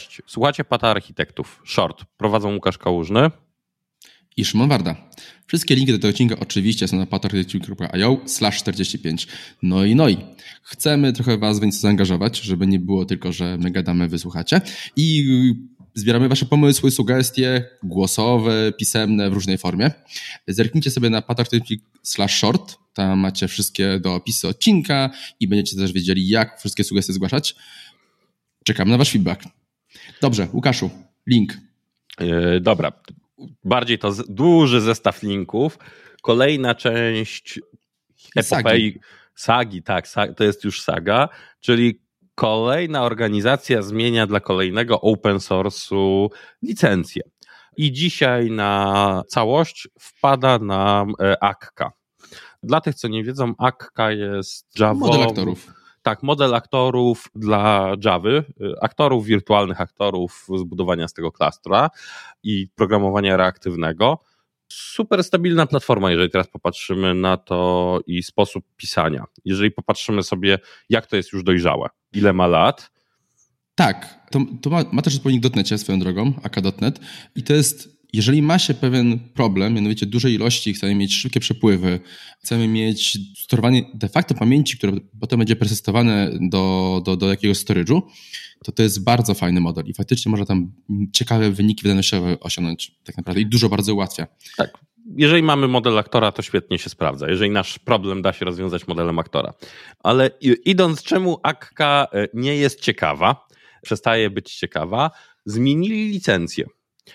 Cześć, słuchacie Pata Architektów. Short. Prowadzą Łukasz Kałużny i Szymon Warda. Wszystkie linki do tego odcinka oczywiście są na patarchitektów.io slash 45. No i no i. Chcemy trochę was więcej zaangażować, żeby nie było tylko, że my gadamy, wysłuchacie. I zbieramy wasze pomysły, sugestie głosowe, pisemne w różnej formie. Zerknijcie sobie na patarchitektów slash short. Tam macie wszystkie do opisu odcinka i będziecie też wiedzieli, jak wszystkie sugestie zgłaszać. Czekam na wasz feedback. Dobrze, Łukaszu, link. Yy, dobra, bardziej to z, duży zestaw linków. Kolejna część epopei, sagi, sagi tak, to jest już saga, czyli kolejna organizacja zmienia dla kolejnego open source'u licencję. I dzisiaj na całość wpada nam e, Akka. Dla tych, co nie wiedzą, Akka jest Java. Model aktorów tak, model aktorów dla Javy, y, aktorów, wirtualnych aktorów, zbudowania z tego klastra i programowania reaktywnego. Super stabilna platforma, jeżeli teraz popatrzymy na to i sposób pisania. Jeżeli popatrzymy sobie, jak to jest już dojrzałe, ile ma lat. Tak, to, to ma, ma też odpowiednik dotnecie swoją drogą, aka.net i to jest jeżeli ma się pewien problem, mianowicie dużej ilości, chcemy mieć szybkie przepływy, chcemy mieć sterowanie de facto pamięci, które potem będzie persystowane do, do, do jakiegoś storage'u, to to jest bardzo fajny model i faktycznie można tam ciekawe wyniki wydajnościowe osiągnąć tak naprawdę i dużo bardzo ułatwia. Tak. Jeżeli mamy model aktora, to świetnie się sprawdza. Jeżeli nasz problem da się rozwiązać modelem aktora. Ale idąc, czemu Akka e, nie jest ciekawa, przestaje być ciekawa, zmienili licencję.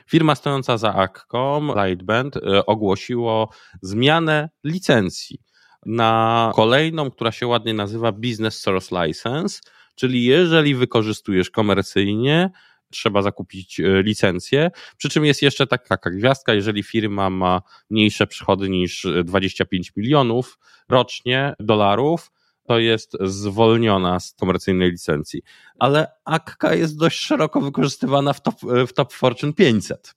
Firma stojąca za Akkom, Lightband, e, ogłosiło zmianę licencji na kolejną, która się ładnie nazywa Business Source License, czyli jeżeli wykorzystujesz komercyjnie, trzeba zakupić e, licencję. Przy czym jest jeszcze taka gwiazdka, jeżeli firma ma mniejsze przychody niż 25 milionów rocznie dolarów, to jest zwolniona z komercyjnej licencji. Ale Akka jest dość szeroko wykorzystywana w top, w top Fortune 500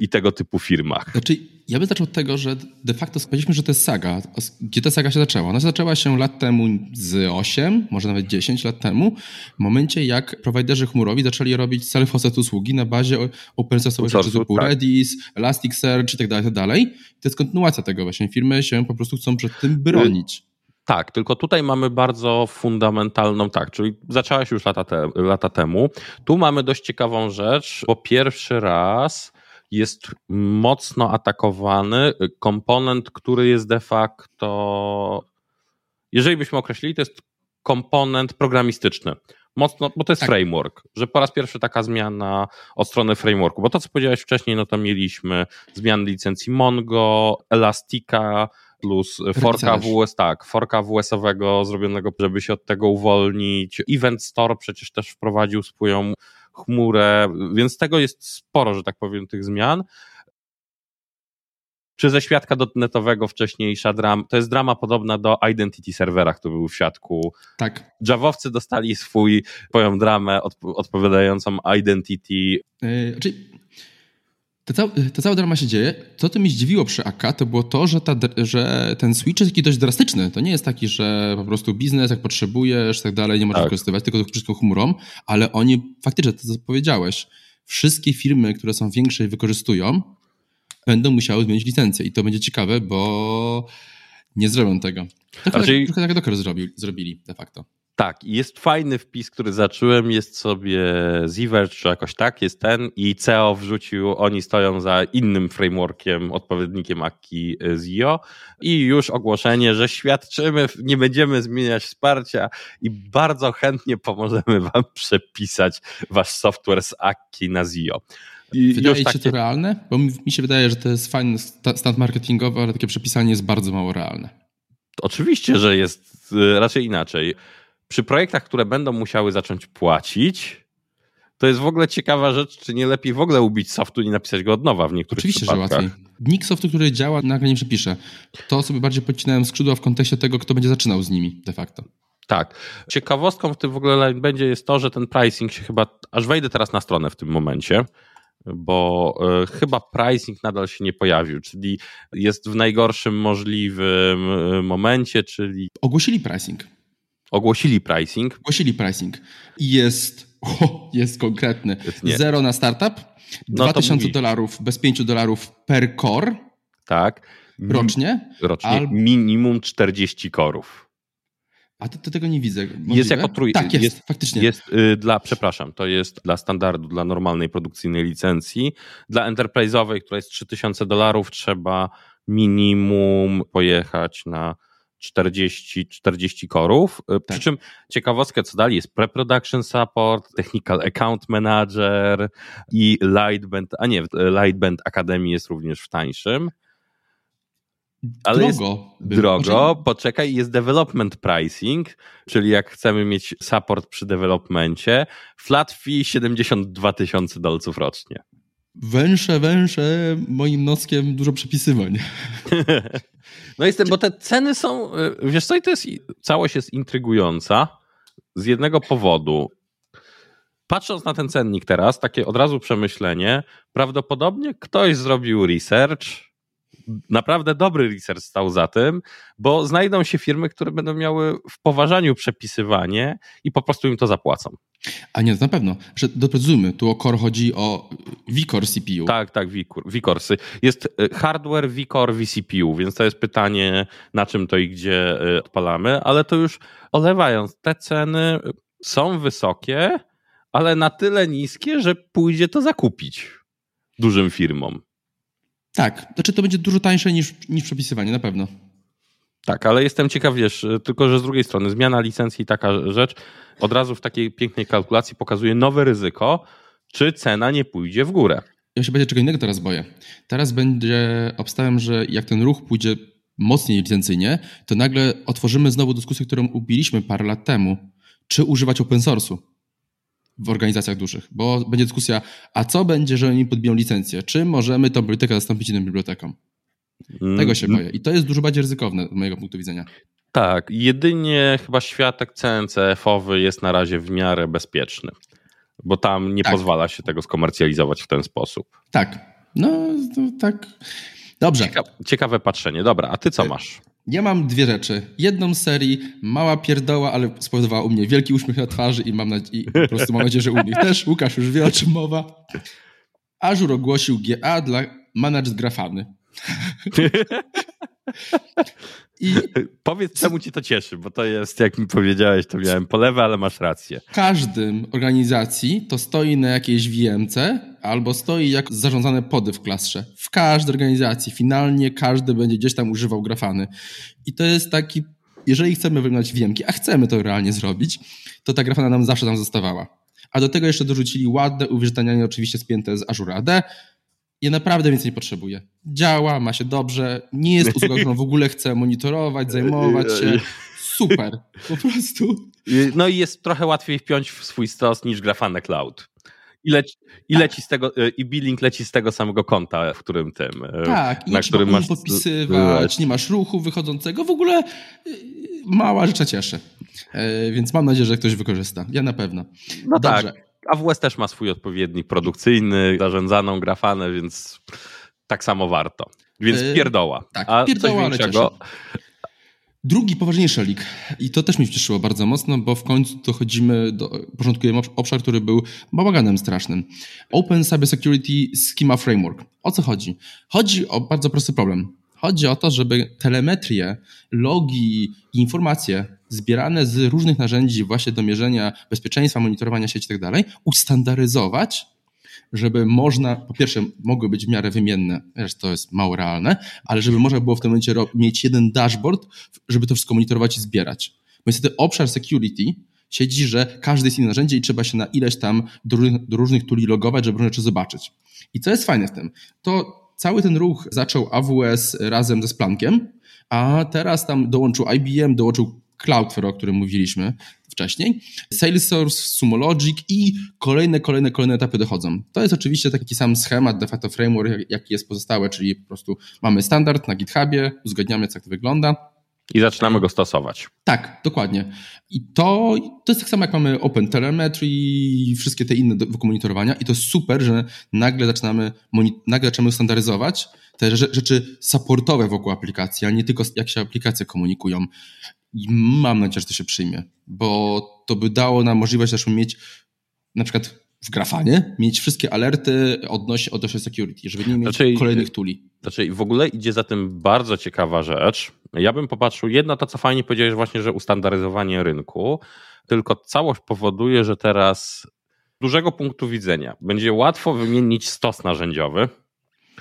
i tego typu firmach. Znaczy, ja bym zaczął od tego, że de facto powiedzieliśmy, że to jest saga. Gdzie ta saga się zaczęła? Ona zaczęła się lat temu z 8, może nawet 10 lat temu, w momencie jak prowajderzy chmurowi zaczęli robić self-hosted usługi na bazie open source'owych rzeczy typu tak. Redis, Elasticsearch i tak dalej, tak dalej. To jest kontynuacja tego właśnie. Firmy się po prostu chcą przed tym bronić. Tak, tylko tutaj mamy bardzo fundamentalną, tak, czyli zaczęłaś już lata, te, lata temu. Tu mamy dość ciekawą rzecz, bo pierwszy raz jest mocno atakowany komponent, który jest de facto, jeżeli byśmy określili, to jest komponent programistyczny. Mocno, bo to jest tak. framework, że po raz pierwszy taka zmiana od strony frameworku, bo to co powiedziałeś wcześniej, no to mieliśmy zmiany licencji Mongo, Elastica, plus forka WS, tak, forka WS-owego zrobionego, żeby się od tego uwolnić. Event Store przecież też wprowadził swoją chmurę, więc tego jest sporo, że tak powiem, tych zmian. Czy ze świadka dotnetowego wcześniejsza drama, to jest drama podobna do Identity serwera, który był w świadku. Tak. Javowcy dostali swój, swoją dramę odpowiadającą Identity. Yy, czyli ta, cała, ta cała drama się dzieje. To, co mi zdziwiło przy AK, to było to, że, ta, że ten switch jest taki dość drastyczny. To nie jest taki, że po prostu biznes, jak potrzebujesz, tak dalej, nie możesz tak. wykorzystywać, tylko wszystko chmurą, ale oni faktycznie, to co powiedziałeś, wszystkie firmy, które są większe i wykorzystują, będą musiały zmienić licencję. I to będzie ciekawe, bo nie zrobią tego. Trochę, tak, trochę tak Docker zrobili, zrobili de facto. Tak, jest fajny wpis, który zacząłem, jest sobie Zivert, czy jakoś tak, jest ten i CEO wrzucił, oni stoją za innym frameworkiem, odpowiednikiem Aki Zio i już ogłoszenie, że świadczymy, nie będziemy zmieniać wsparcia i bardzo chętnie pomożemy wam przepisać wasz software z Aki na Zio. I wydaje ci się takie... to realne? Bo mi się wydaje, że to jest fajny stand marketingowy, ale takie przepisanie jest bardzo mało realne. Oczywiście, że jest y, raczej inaczej przy projektach, które będą musiały zacząć płacić, to jest w ogóle ciekawa rzecz, czy nie lepiej w ogóle ubić softu i napisać go od nowa w niektórych Oczywiście, przypadkach. że łatwiej. Nikt softu, który działa, nagle nie przepisze. To sobie bardziej podcinałem skrzydła w kontekście tego, kto będzie zaczynał z nimi de facto. Tak. Ciekawostką w tym w ogóle będzie jest to, że ten pricing się chyba, aż wejdę teraz na stronę w tym momencie, bo y, chyba pricing nadal się nie pojawił, czyli jest w najgorszym możliwym e, momencie, czyli... Ogłosili pricing ogłosili pricing. Ogłosili pricing. Jest O, jest konkretny. Nie. Zero na startup, No to 2000 mówisz. dolarów bez 5 dolarów per core Tak. rocznie. Rocznie Al- minimum 40 korów. A to, to tego nie widzę. Możliwe? Jest jako trój... Tak, jest, jest, faktycznie. Jest y, dla, przepraszam, to jest dla standardu, dla normalnej produkcyjnej licencji. Dla enterprise'owej, która jest 3000 dolarów, trzeba minimum pojechać na 40, 40 korów. Przy Tak. czym ciekawostkę, co dali, jest pre-production support, technical account manager i Lightband, a nie, Lightband Academy jest również w tańszym. ale drogo. Drogo, znaczy, poczekaj, jest development pricing, czyli jak chcemy mieć support przy developmencie, flat fee 72 tysiące dolców rocznie. Węsze, węsze, moim noskiem dużo przepisywań. No jestem, bo te ceny są, y, wiesz co, i to jest, całość jest intrygująca z jednego powodu. Patrząc na ten cennik teraz, takie od razu przemyślenie, prawdopodobnie ktoś zrobił research, naprawdę dobry research stał za tym, bo znajdą się firmy, które będą miały w poważaniu przepisywanie i po prostu im to zapłacą. A nie, na pewno. Że doprecyzujmy, tu o core chodzi o V-Core CPU. Tak, tak, Vicorsy. Jest y, hardware Vicor vCPU, więc to jest pytanie, na czym to i gdzie y, odpalamy, ale to już olewając, te ceny są wysokie, ale na tyle niskie, że pójdzie to zakupić dużym firmom. Tak, znaczy to będzie dużo tańsze niż, niż przepisywanie, na pewno. Tak, ale jestem ciekaw, wiesz, tylko że z drugiej strony zmiana licencji, taka rzecz, od razu w takiej pięknej kalkulacji pokazuje nowe ryzyko, czy cena nie pójdzie w górę. Ja się będzie czego innego teraz boję. Teraz będzie, obstawiam, że jak ten ruch pójdzie mocniej licencyjnie, to nagle otworzymy znowu dyskusję, którą ubiliśmy parę lat temu. Czy używać open source'u w organizacjach dużych? Bo będzie dyskusja, a co będzie, że oni podbiją licencję? Czy możemy tą bibliotekę zastąpić inną biblioteką? Tego się Mm, boję. I to jest dużo bardziej ryzykowne z mojego punktu widzenia. Tak, jedynie chyba światek CNCF-owy jest na razie w miarę bezpieczny, bo tam nie Tak. pozwala się tego skomercjalizować w ten sposób. Tak. No, tak. Dobrze. Cieka ciekawe patrzenie. Dobra, a ty co masz? Ja mam dwie rzeczy. Jedną serii, mała pierdoła, ale spowodowała u mnie wielki uśmiech na twarzy i, mam nadzie- i po prostu mam nadzieję, że u nich też. Łukasz już wie, o czym mowa. Azure ogłosił GA dla Managed Grafany. I Powiedz, czemu cię to cieszy, bo to jest, jak mi powiedziałeś, to miałem polewę, ale masz rację. w każdym organizacji to stoi na jakiejś VMC albo stoi jak zarządzane pody w klastrze. W każdej organizacji finalnie każdy będzie gdzieś tam używał grafany. I to jest taki, jeżeli chcemy wyglądać wiemki, a chcemy to realnie zrobić, to ta grafana nam zawsze tam zostawała. A do tego jeszcze dorzucili ładne uwierzytelnianie oczywiście spięte z Azure AD. Ja naprawdę więcej nie potrzebuję. Działa, ma się dobrze, nie jest usługa, którą w ogóle chcę monitorować, zajmować się. Super, po prostu. No i jest trochę łatwiej wpiąć w swój stos niż Grafana Cloud. I, leci, i, leci z tego, i billing leci z tego samego konta, w którym tym. e, Tak, i na nie trzeba którym masz podpisywać, nie masz ruchu wychodzącego. W ogóle y, mała rzecz cieszy. E, Więc mam nadzieję, że ktoś wykorzysta. Ja na pewno. No Dobrze. tak. AWS też ma swój odpowiednik produkcyjny, zarządzaną grafanę, więc tak samo warto. Więc Yy, pierdoła. tak, A pierdoła, coś większego? Drugi poważniejszy leak. I to też mnie cieszyło bardzo mocno, bo w końcu dochodzimy do, porządkujemy obsz- obszar, który był bałaganem strasznym. Open Cybersecurity Schema Framework. O co chodzi? Chodzi o bardzo prosty problem. Chodzi o to, żeby telemetrię, logi i informacje zbierane z różnych narzędzi właśnie do mierzenia bezpieczeństwa, monitorowania sieci itd. ustandaryzować żeby można, po pierwsze, mogły być w miarę wymienne, wiesz, to jest mało realne, ale żeby można było w tym momencie mieć jeden dashboard, żeby to wszystko monitorować i zbierać. Bo niestety obszar security siedzi, że każde jest inne narzędzie i trzeba się na ileś tam do, różnych- do różnych tuli logować, żeby różne rzeczy zobaczyć. I co jest fajne w tym? To cały ten ruch zaczął AWS razem ze Splankiem, a teraz tam dołączył IBM, dołączył Cloudflare, o którym mówiliśmy wcześniej, Salesforce, Sumologic i kolejne, kolejne, kolejne etapy dochodzą. To jest oczywiście taki sam schemat, de facto framework, jak- jaki jest pozostałe, czyli po prostu mamy standard na GitHubie, uzgadniamy, jak to wygląda. I zaczynamy go stosować. Tak, dokładnie. I to, to jest tak samo, jak mamy OpenTelemetry i wszystkie te inne do monitorowania. I to jest super, że nagle zaczynamy, nagle zaczynamy standaryzować te rze- rzeczy supportowe wokół aplikacji, a nie tylko jak się aplikacje komunikują. I mam nadzieję, że to się przyjmie, bo to by dało nam możliwość też mieć na przykład w Grafanie mieć wszystkie alerty odnośnie, odnośnie security, żeby nie mieć znaczy, kolejnych tuli. Znaczy w ogóle idzie za tym bardzo ciekawa rzecz. Ja bym popatrzył, jedno to co fajnie powiedziałeś właśnie, że ustandaryzowanie rynku, tylko całość powoduje, że teraz dużego punktu widzenia będzie łatwo wymienić stos narzędziowy,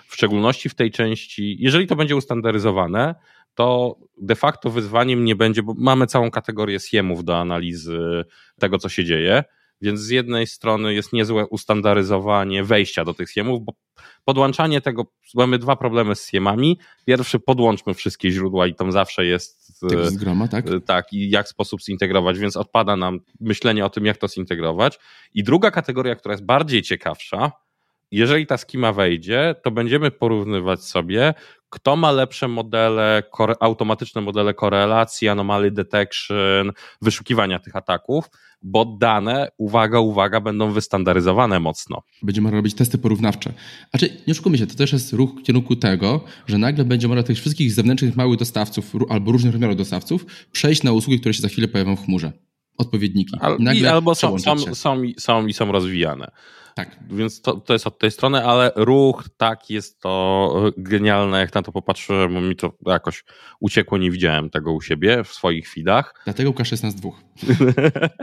w szczególności w tej części, jeżeli to będzie ustandaryzowane, to de facto wyzwaniem nie będzie, bo mamy całą kategorię SIEMów do analizy tego, co się dzieje. Więc z jednej strony jest niezłe ustandaryzowanie wejścia do tych SIEMów, bo podłączanie tego, mamy dwa problemy z SIEMami. Pierwszy, podłączmy wszystkie źródła i tam zawsze jest tak z groma, tak? E, tak, i jak sposób zintegrować, więc odpada nam myślenie o tym, jak to zintegrować. I druga kategoria, która jest bardziej ciekawsza, jeżeli ta skima wejdzie, to będziemy porównywać sobie, kto ma lepsze modele, automatyczne modele korelacji, anomaly detection, wyszukiwania tych ataków, bo dane, uwaga, uwaga, będą wystandaryzowane mocno. Będziemy robić testy porównawcze. Znaczy, nie oszukujmy się, to też jest ruch w kierunku tego, że nagle będzie można tych wszystkich zewnętrznych małych dostawców albo różnych rozmiarów dostawców przejść na usługi, które się za chwilę pojawią w chmurze. Odpowiedniki. Al, albo są, są, są, są, i są rozwijane. Tak. Więc to, to jest od tej strony, ale ruch, tak, jest to genialne. Jak na to popatrzyłem, mi to jakoś uciekło, nie widziałem tego u siebie w swoich feedach. Dlatego Łukasz jest nas dwóch.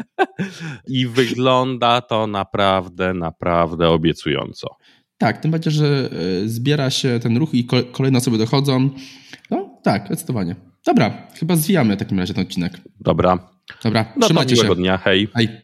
I wygląda to naprawdę, naprawdę obiecująco. Tak, tym bardziej, że e, zbiera się ten ruch i kolejne osoby dochodzą. No tak, zdecydowanie. Dobra, chyba zwijamy w takim razie ten odcinek. Dobra. Dobra, no trzymajcie się. dnia, hej. hej.